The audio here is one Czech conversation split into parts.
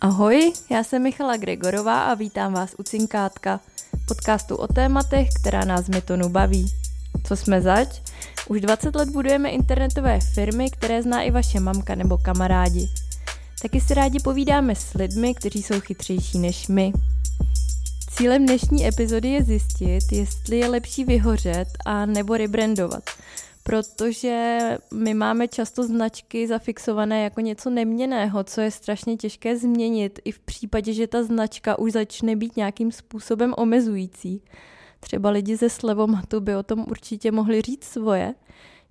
Ahoj, já jsem Michala Gregorová a vítám vás u Cinkátka, podcastu o tématech, která nás Mytonu baví. Co jsme zač? Už 20 let budujeme internetové firmy, které zná i vaše mamka nebo kamarádi. Taky si rádi povídáme s lidmi, kteří jsou chytřejší než my. Cílem dnešní epizody je zjistit, jestli je lepší vyhořet a nebo rebrandovat – protože my máme často značky zafixované jako něco neměného, co je strašně těžké změnit i v případě, že ta značka už začne být nějakým způsobem omezující. Třeba lidi ze slevomatu by o tom určitě mohli říct svoje.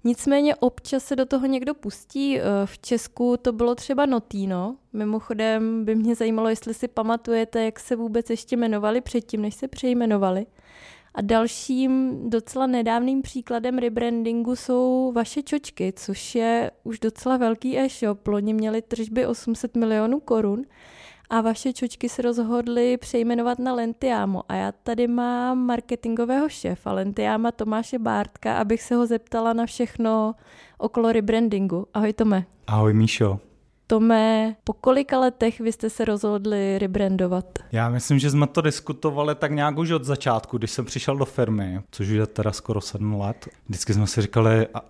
Nicméně občas se do toho někdo pustí. Eh, v Česku to bylo třeba Notino. Mimochodem by mě zajímalo, jestli si pamatujete, jak se vůbec ještě jmenovali předtím, než se přejmenovali. A dalším docela nedávným příkladem rebrandingu jsou vaše čočky, což je už docela velký e-shop. Loni měli tržby 800 milionů korun a vaše čočky se rozhodly přejmenovat na Lentiamo. A já tady mám marketingového šéfa Lentiama Tomáše Bártka, abych se ho zeptala na všechno okolo rebrandingu. Ahoj Tome. Ahoj Míšo. Tome, po kolika letech vy jste se rozhodli rebrandovat? Já myslím, že jsme to diskutovali tak nějak už od začátku, když jsem přišel do firmy, což už je teda skoro sedm let. Vždycky jsme si říkali, a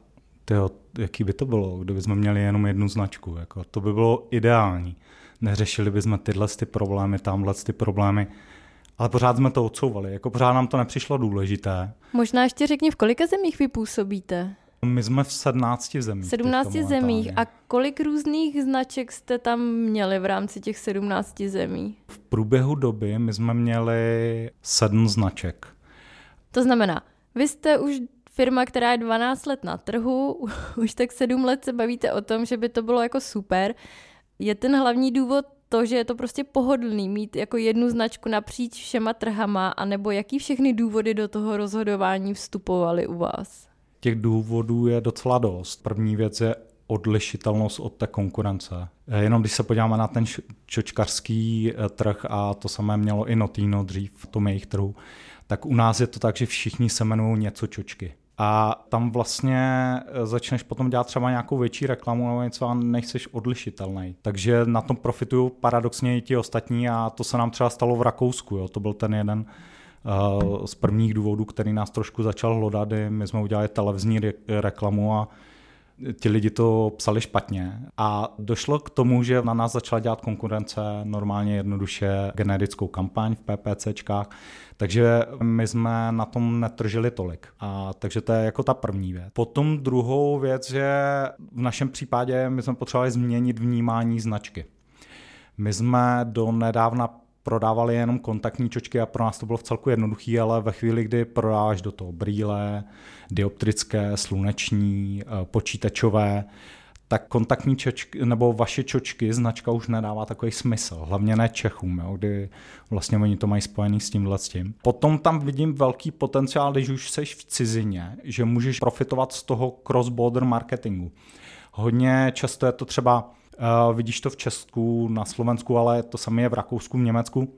tyjo, jaký by to bylo, kdyby jsme měli jenom jednu značku. Jako, to by bylo ideální. Neřešili bychom tyhle ty problémy, tamhle ty problémy. Ale pořád jsme to odsouvali, jako pořád nám to nepřišlo důležité. Možná ještě řekni, v kolika zemích vy působíte? My jsme v 17 zemích. 17 zemích. A kolik různých značek jste tam měli v rámci těch 17 zemí? V průběhu doby my jsme měli sedm značek. To znamená, vy jste už firma, která je 12 let na trhu, už tak 7 let se bavíte o tom, že by to bylo jako super. Je ten hlavní důvod to, že je to prostě pohodlný mít jako jednu značku napříč všema trhama, anebo jaký všechny důvody do toho rozhodování vstupovaly u vás? Těch důvodů je docela dost. První věc je odlišitelnost od té konkurence. Eh, jenom když se podíváme na ten čočkarský eh, trh a to samé mělo i Notino dřív v tom jejich trhu, tak u nás je to tak, že všichni se jmenují něco čočky. A tam vlastně eh, začneš potom dělat třeba nějakou větší reklamu nebo něco a nejseš odlišitelný. Takže na tom profitují paradoxně i ti ostatní a to se nám třeba stalo v Rakousku. Jo. To byl ten jeden z prvních důvodů, který nás trošku začal hlodat, my jsme udělali televizní reklamu a ti lidi to psali špatně a došlo k tomu, že na nás začala dělat konkurence normálně jednoduše generickou kampaň v PPCčkách, takže my jsme na tom netržili tolik. A takže to je jako ta první věc. Potom druhou věc je, v našem případě my jsme potřebovali změnit vnímání značky. My jsme do nedávna prodávali jenom kontaktní čočky a pro nás to bylo v celku jednoduché, ale ve chvíli, kdy prodáváš do toho brýle, dioptrické, sluneční, eh, počítačové, tak kontaktní čočky, nebo vaše čočky, značka už nedává takový smysl, hlavně ne Čechům, jo, kdy vlastně oni to mají spojený s tímhle s tím. Potom tam vidím velký potenciál, když už seš v cizině, že můžeš profitovat z toho cross-border marketingu. Hodně často je to třeba Uh, vidíš to v Česku, na Slovensku, ale to samé je v Rakousku, v Německu.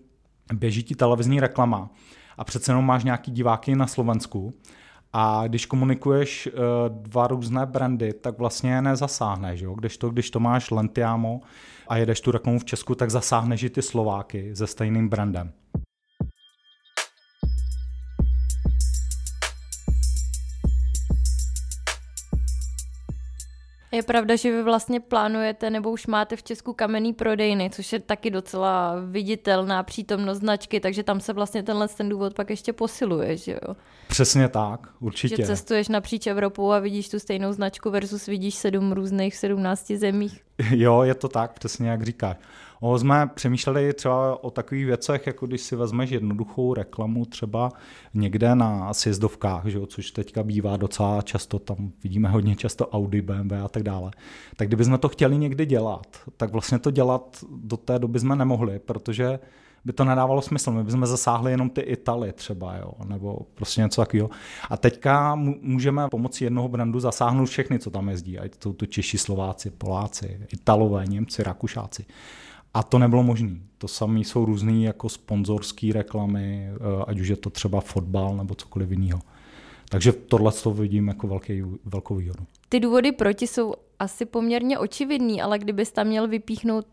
Běží ti televizní reklama a přece jenom máš nějaký diváky na Slovensku a když komunikuješ uh, dva různé brandy, tak vlastně je nezasáhneš. Jo? Když, to, když to máš Lentiamo a jedeš tu reklamu v Česku, tak zasáhneš i ty Slováky se stejným brandem. Je pravda, že vy vlastně plánujete nebo už máte v Česku kamenný prodejny, což je taky docela viditelná přítomnost značky, takže tam se vlastně tenhle ten důvod pak ještě posiluje, že jo? Přesně tak, určitě. Že cestuješ napříč Evropou a vidíš tu stejnou značku versus vidíš sedm různých sedmnácti zemích. Jo, je to tak, přesně jak říkáš. O, jsme přemýšleli třeba o takových věcech, jako když si vezmeš jednoduchou reklamu třeba někde na sjezdovkách, že jo, což teďka bývá docela často, tam vidíme hodně často Audi, BMW a tak dále. Tak kdybychom to chtěli někdy dělat, tak vlastně to dělat do té doby jsme nemohli, protože by to nedávalo smysl. My bychom zasáhli jenom ty Italy třeba, jo, nebo prostě něco takového. A teďka můžeme pomocí jednoho brandu zasáhnout všechny, co tam jezdí. Ať to, to Češi, Slováci, Poláci, Italové, Němci, Rakušáci. A to nebylo možné. To samé jsou různé jako sponzorské reklamy, eh, ať už je to třeba fotbal nebo cokoliv jiného. Takže tohle to vidím jako velký, velkou výhodu. Ty důvody proti jsou asi poměrně očividný, ale kdybys tam měl vypíchnout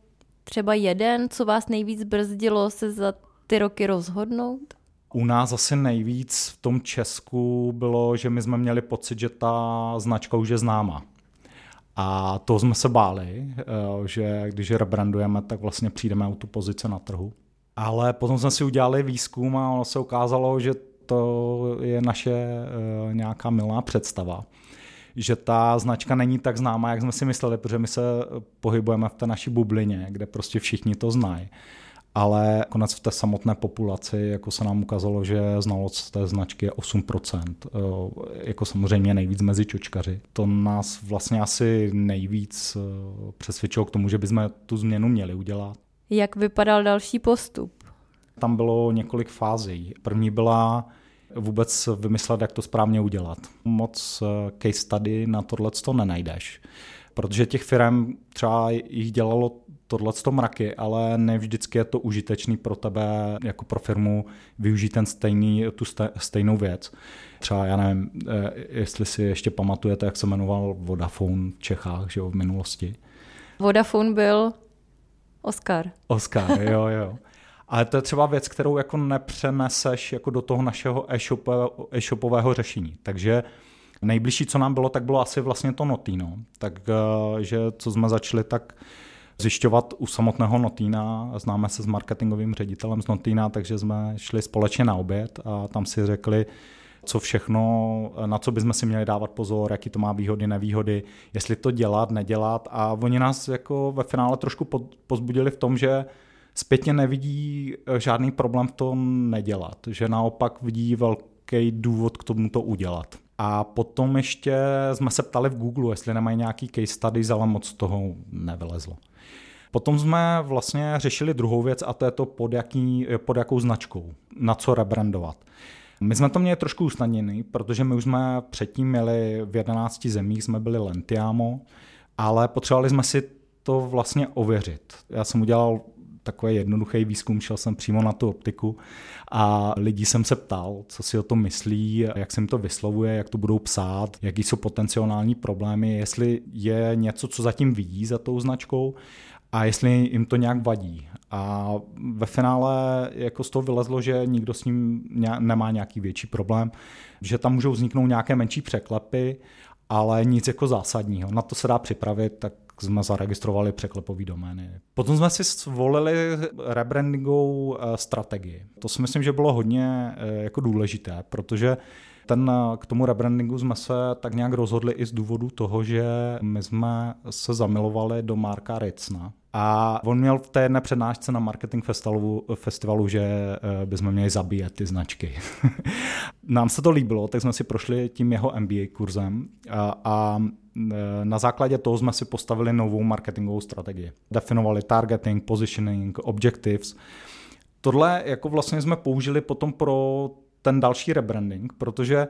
třeba jeden, co vás nejvíc brzdilo se za ty roky rozhodnout? U nás asi nejvíc v tom Česku bylo, že my jsme měli pocit, že ta značka už je známa. A to jsme se báli, eh, že když rebrandujeme, tak vlastně přijdeme o tu pozici na trhu. Ale potom jsme si udělali výzkum a ono se ukázalo, že to je naše eh, nějaká milá představa že ta značka není tak známá, jak jsme si mysleli, protože my se pohybujeme v té naší bublině, kde prostě všichni to znají. Ale konec v té samotné populaci, jako se nám ukázalo, že znalost té značky je 8%, eh, jako samozřejmě nejvíc mezi čočkaři. To nás vlastně asi nejvíc eh, přesvědčilo k tomu, že bychom tu změnu měli udělat. Jak vypadal další postup? Tam bylo několik fází. První byla vůbec vymyslet, jak to správně udělat. Moc eh, case study na tohle to nenajdeš. Protože těch firm třeba jich dělalo tohle mraky, ale ne vždycky je to užitečný pro tebe jako pro firmu využít ten stejný, tu stejnou věc. Třeba já nevím, eh, jestli si ještě pamatujete, jak se jmenoval Vodafone v Čechách že jo, v minulosti. Vodafone byl Oscar. Oscar, jo, jo. Ale to je třeba věc, kterou jako nepřeneseš jako do toho našeho e-shopového řešení. Takže nejbližší, co nám bylo, tak bylo asi vlastně to Notino. Takže co jsme začali, tak zjišťovat u samotného Notína. Známe se s marketingovým ředitelem z Notína, takže jsme šli společně na oběd a tam si řekli, co všechno, na co bychom si měli dávat pozor, jaký to má výhody, nevýhody, jestli to dělat, nedělat. A oni nás jako ve finále trošku pozbudili v tom, že zpětně nevidí eh, žádný problém v tom nedělat, že naopak vidí velký důvod k tomu to udělat. A potom ještě jsme se ptali v Google, jestli nemají nějaký case studies, ale moc toho nevylezlo. Potom jsme vlastně řešili druhou věc a to je to pod, jaký, pod jakou značkou, na co rebrandovat. My jsme to měli trošku usnadněný, protože my už jsme předtím měli v 11 zemích, jsme byli Lentiamo, ale potřebovali jsme si to vlastně ověřit. Já jsem udělal takový jednoduchý výzkum, šel jsem přímo na tu optiku a lidí jsem se ptal, co si o tom myslí, jak se jim to vyslovuje, jak to budou psát, jaký jsou potenciální problémy, jestli je něco, co zatím vidí za tou značkou a jestli jim to nějak vadí. A ve finále jako z toho vylezlo, že nikdo s ním nemá nějaký větší problém, že tam můžou vzniknout nějaké menší překlepy, ale nic jako zásadního. Na to se dá připravit, tak jsme zaregistrovali překlepový domény. Potom jsme si zvolili rebrandingovou eh, strategii. To si myslím, že bylo hodně eh, jako důležité, protože ten, eh, k tomu rebrandingu jsme se tak nějak rozhodli i z důvodu toho, že my jsme se zamilovali do Marka Ricna. A on měl v té jedné přednášce na marketing festivalu, festivalu že bychom měli zabíjet ty značky. Nám se to líbilo, tak jsme si prošli tím jeho MBA kurzem a, a Eh, na základě toho jsme si postavili novou marketingovou strategii. Definovali targeting, positioning, objectives. Tohle jako vlastně jsme použili potom pro ten další rebranding, protože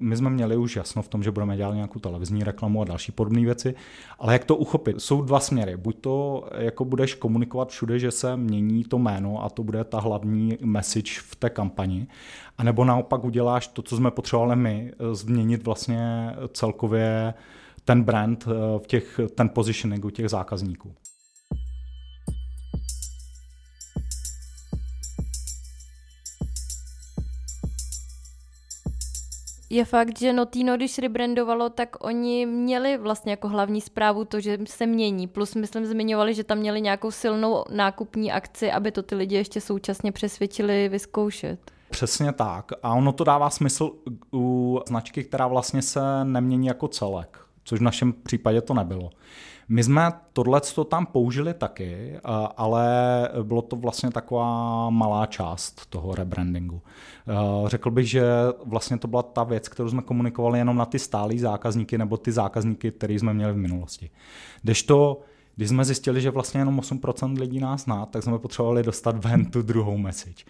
my jsme měli už jasno v tom, že budeme dělat nějakou televizní reklamu a další podobné věci, ale jak to uchopit? Jsou dva směry. Buď to jako budeš komunikovat všude, že se mění to jméno a to bude ta hlavní message v té kampani, anebo naopak uděláš to, co jsme potřebovali my, změnit vlastně celkově ten brand, eh, v těch, ten positioning u těch zákazníků. Je fakt, že Notino, když rebrandovalo, tak oni měli vlastně jako hlavní zprávu to, že se mění. Plus, myslím, zmiňovali, že tam měli nějakou silnou nákupní akci, aby to ty lidi ještě současně přesvědčili vyzkoušet. Přesně tak. A ono to dává smysl u značky, která vlastně se nemění jako celek což v našem případě to nebylo. My jsme tohle tam použili taky, ale bylo to vlastně taková malá část toho rebrandingu. Řekl bych, že vlastně to byla ta věc, kterou jsme komunikovali jenom na ty stálí zákazníky nebo ty zákazníky, které jsme měli v minulosti. Když to když jsme zjistili, že vlastně jenom 8% lidí nás zná, tak jsme potřebovali dostat ven tu druhou message.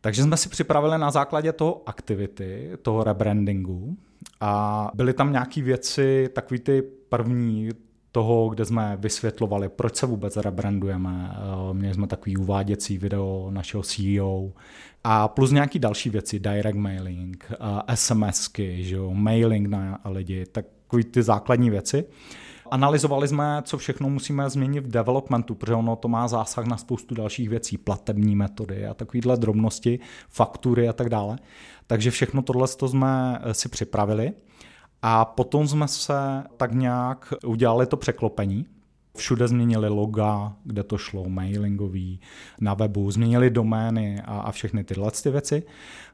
Takže jsme si připravili na základě toho aktivity, toho rebrandingu a byly tam nějaké věci, takový ty první, toho, kde jsme vysvětlovali, proč se vůbec rebrandujeme. Eh, měli jsme takový uváděcí video našeho CEO a plus nějaký další věci, direct mailing, eh, SMSky, že jo, mailing na lidi, takový ty základní věci. Analyzovali jsme, co všechno musíme změnit v developmentu, protože ono to má zásah na spoustu dalších věcí, platební metody a takovýhle drobnosti, faktury a tak dále. Takže všechno tohle jsme si připravili. A potom jsme se tak nějak udělali to překlopení. Všude změnili loga, kde to šlo, mailingový, na webu, změnili domény a, a všechny tyhle ty věci.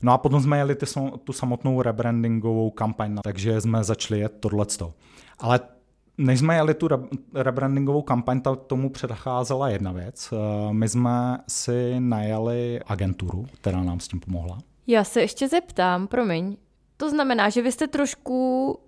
No a potom jsme jeli ty, tu samotnou rebrandingovou kampaň, takže jsme začali jet tohleto. Ale než jsme jeli tu rebrandingovou kampaň, tak tomu předcházela jedna věc. My jsme si najali agenturu, která nám s tím pomohla. Já se ještě zeptám, promiň, to znamená, že vy jste trošku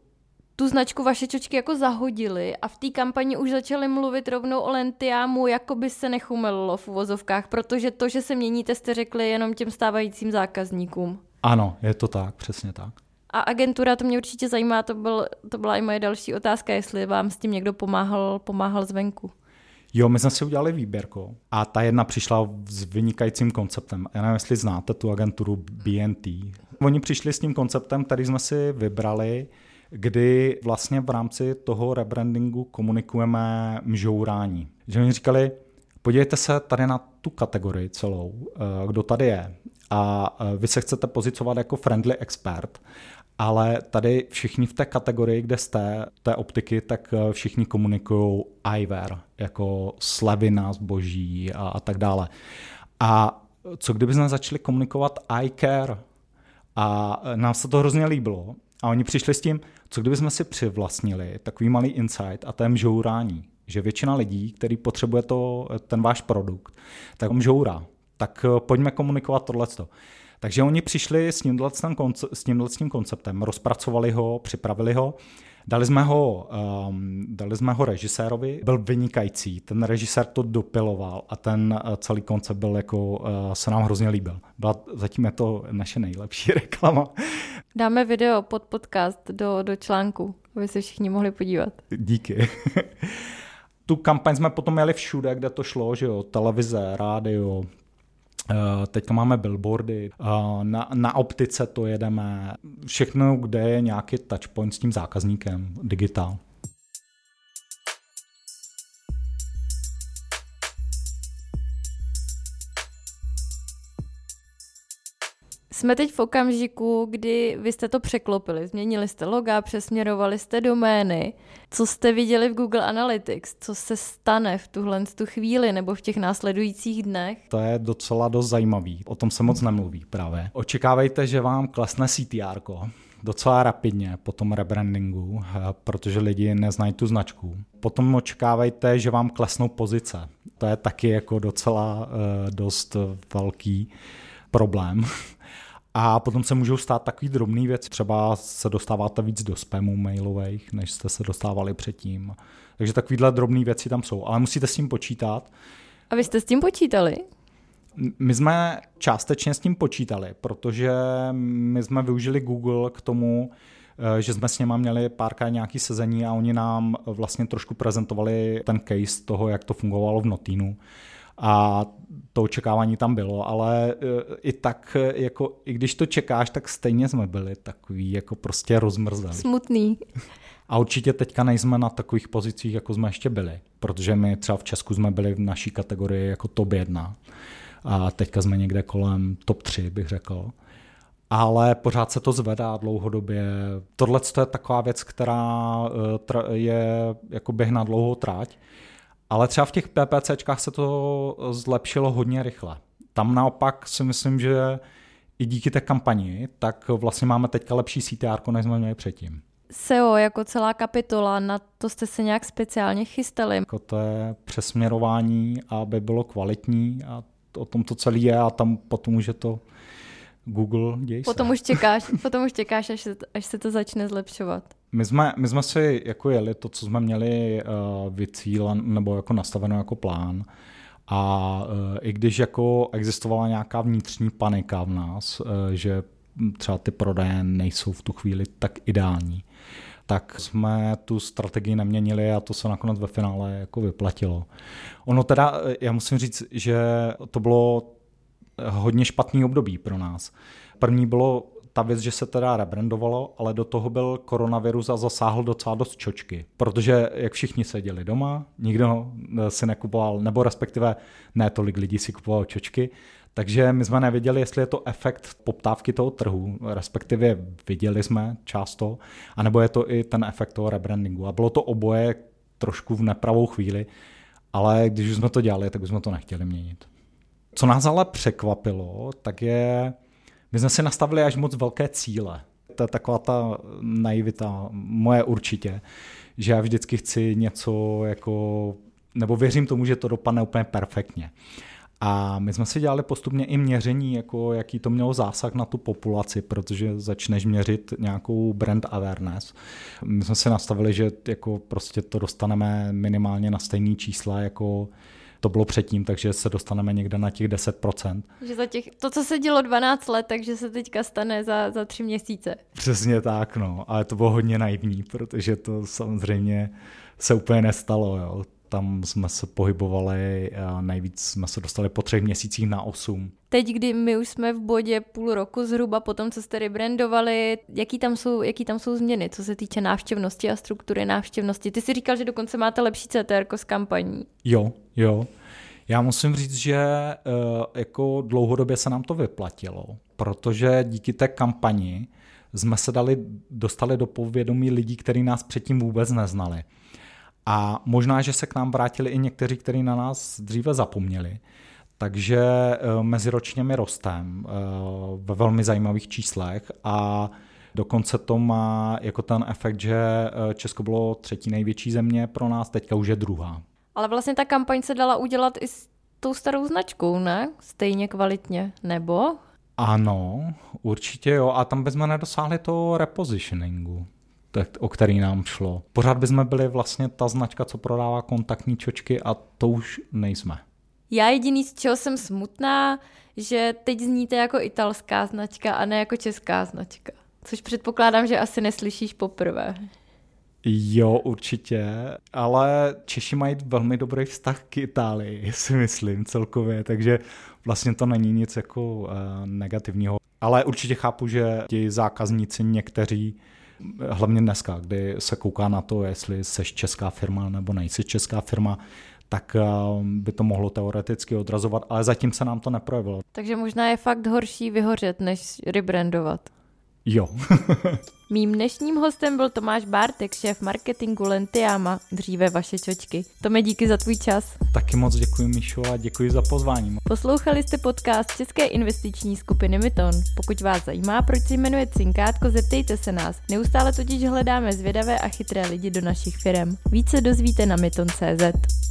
tu značku vaše čočky jako zahodili a v té kampani už začali mluvit rovnou o Lentiamu, jako by se nechumelilo v uvozovkách, protože to, že se měníte, jste řekli jenom těm stávajícím zákazníkům. Ano, je to tak, přesně tak. A agentura, to mě určitě zajímá, to, byl, to byla i moje další otázka, jestli vám s tím někdo pomáhal, pomáhal zvenku. Jo, my jsme si udělali výběrku a ta jedna přišla s vynikajícím konceptem. Já nevím, jestli znáte tu agenturu BNT. Oni přišli s tím konceptem, který jsme si vybrali, kdy vlastně v rámci toho rebrandingu komunikujeme mžourání. Že oni říkali, podívejte se tady na tu kategorii celou, eh, kdo tady je a eh, vy se chcete pozicovat jako friendly expert, ale tady všichni v té kategorii, kde jste, té optiky, tak eh, všichni komunikují eyewear, jako slevy na zboží a, a tak dále. A co kdyby jsme začali komunikovat eye care? A nám se to hrozně líbilo. A oni přišli s tím, co kdyby jsme si přivlastnili takový malý insight a tém žourání, že většina lidí, který potřebuje to, ten váš produkt, tak žourá. Tak eh, pojďme komunikovat tohleto. Takže oni přišli s tímhle, s tímhle konceptem, rozpracovali ho, připravili ho, dali jsme ho, um, dali jsme ho režisérovi, byl vynikající, ten režisér to dopiloval a ten uh, celý koncept byl jako, uh, se nám hrozně líbil. Byla, zatím je to naše nejlepší reklama. Dáme video pod podcast do, do článku, aby se všichni mohli podívat. Díky. tu kampaň jsme potom měli všude, kde to šlo, že jo, televize, rádio, Eh, teďka máme billboardy, eh, na, na optice to jedeme, všechno, kde je nějaký touchpoint s tím zákazníkem, digitál. Jsme teď v okamžiku, kdy vy jste to překlopili, změnili jste loga, přesměrovali jste domény. Co jste viděli v Google Analytics? Co se stane v tuhle tu chvíli nebo v těch následujících dnech? To je docela dost zajímavý. O tom se moc nemluví právě. Očekávejte, že vám klesne CTR docela rapidně po tom rebrandingu, eh, protože lidi neznají tu značku. Potom očekávejte, že vám klesnou pozice. To je taky jako docela uh, dost velký problém. A potom se můžou stát takový drobný věc, třeba se dostáváte víc do spamu mailových, než jste se dostávali předtím. Takže takovýhle drobné věci tam jsou, ale musíte s tím počítat. A vy jste s tím počítali? My jsme částečně s tím počítali, protože my jsme využili Google k tomu, eh, že jsme s něma měli párkrát nějaký sezení a oni nám vlastně trošku prezentovali ten case toho, jak to fungovalo v Notínu a to očekávání tam bylo, ale e, i tak, e, jako, i když to čekáš, tak stejně jsme byli takový jako prostě rozmrzelí. Smutný. A určitě teďka nejsme na takových pozicích, jako jsme ještě byli, protože my třeba v Česku jsme byli v naší kategorii jako top 1 a teďka jsme někde kolem top 3, bych řekl. Ale pořád se to zvedá dlouhodobě. Tohle je taková věc, která e, je jako běh na dlouhou tráť ale třeba v těch PPCčkách se to zlepšilo hodně rychle. Tam naopak si myslím, že i díky té kampani, tak vlastně máme teďka lepší CTR, než jsme měli předtím. SEO jako celá kapitola, na to jste se nějak speciálně chystali? Jako to je přesměrování, aby bylo kvalitní a o tom to celé je a tam potom už je to Google, děj se. Potom už čekáš, potom už čekáš až, se, až se to začne zlepšovat. My jsme, my jsme si jako jeli to, co jsme měli uh, vycílen, nebo jako nastaveno jako plán. A uh, i když jako existovala nějaká vnitřní panika v nás, uh, že třeba ty prodeje nejsou v tu chvíli tak ideální, tak jsme tu strategii neměnili a to se nakonec ve finále jako vyplatilo. Ono teda, já musím říct, že to bylo hodně špatný období pro nás. První bylo ta věc, že se teda rebrandovalo, ale do toho byl koronavirus a zasáhl docela dost čočky, protože jak všichni seděli doma, nikdo si nekupoval, nebo respektive ne tolik lidí si kupovalo čočky, takže my jsme nevěděli, jestli je to efekt poptávky toho trhu, respektive viděli jsme často, anebo je to i ten efekt toho rebrandingu. A bylo to oboje trošku v nepravou chvíli, ale když už jsme to dělali, tak už jsme to nechtěli měnit. Co nás ale překvapilo, tak je, my jsme si nastavili až moc velké cíle. To je taková ta naivita, moje určitě, že já vždycky chci něco jako, nebo věřím tomu, že to dopadne úplně perfektně. A my jsme si dělali postupně i měření, jako jaký to mělo zásah na tu populaci, protože začneš měřit nějakou brand awareness. My jsme si nastavili, že jako prostě to dostaneme minimálně na stejný čísla jako to bylo předtím, takže se dostaneme někde na těch 10%. Že za těch, to, co se dělo 12 let, takže se teďka stane za, za tři měsíce. Přesně tak, no. Ale to bylo hodně naivní, protože to samozřejmě se úplně nestalo. Jo tam jsme se pohybovali a nejvíc jsme se dostali po třech měsících na osm. Teď, kdy my už jsme v bodě půl roku zhruba po tom, co jste rebrandovali, jaký tam jsou, jaký tam jsou změny, co se týče návštěvnosti a struktury návštěvnosti? Ty si říkal, že dokonce máte lepší CTR s kampaní. Jo, jo. Já musím říct, že uh, jako dlouhodobě se nám to vyplatilo, protože díky té kampani jsme se dali, dostali do povědomí lidí, kteří nás předtím vůbec neznali. A možná, že se k nám vrátili i někteří, kteří na nás dříve zapomněli. Takže eh, meziročně my rostem eh, ve velmi zajímavých číslech a dokonce to má jako ten efekt, že eh, Česko bylo třetí největší země pro nás, teďka už je druhá. Ale vlastně ta kampaň se dala udělat i s tou starou značkou, ne? Stejně kvalitně, nebo? Ano, určitě jo. A tam bychom nedosáhli toho repositioningu o který nám šlo. Pořád bychom byli vlastně ta značka, co prodává kontaktní čočky a to už nejsme. Já jediný, z čeho jsem smutná, že teď zníte jako italská značka a ne jako česká značka. Což předpokládám, že asi neslyšíš poprvé. Jo, určitě, ale Češi mají velmi dobrý vztah k Itálii, si myslím celkově, takže vlastně to není nic jako uh, negativního. Ale určitě chápu, že ti zákazníci někteří hlavně dneska, kdy se kouká na to, jestli seš česká firma nebo nejsi česká firma, tak eh, by to mohlo teoreticky odrazovat, ale zatím se nám to neprojevilo. Takže možná je fakt horší vyhořet, než rebrandovat. Jo. Mým dnešním hostem byl Tomáš Bártek, šéf marketingu Lentiama, dříve vaše čočky. Tome, díky za tvůj čas. Taky moc děkuji, Mišo, a děkuji za pozvání. Poslouchali jste podcast České investiční skupiny Myton. Pokud vás zajímá, proč se jmenuje Cinkátko, zeptejte se nás. Neustále totiž hledáme zvědavé a chytré lidi do našich firm. Více dozvíte na myton.cz.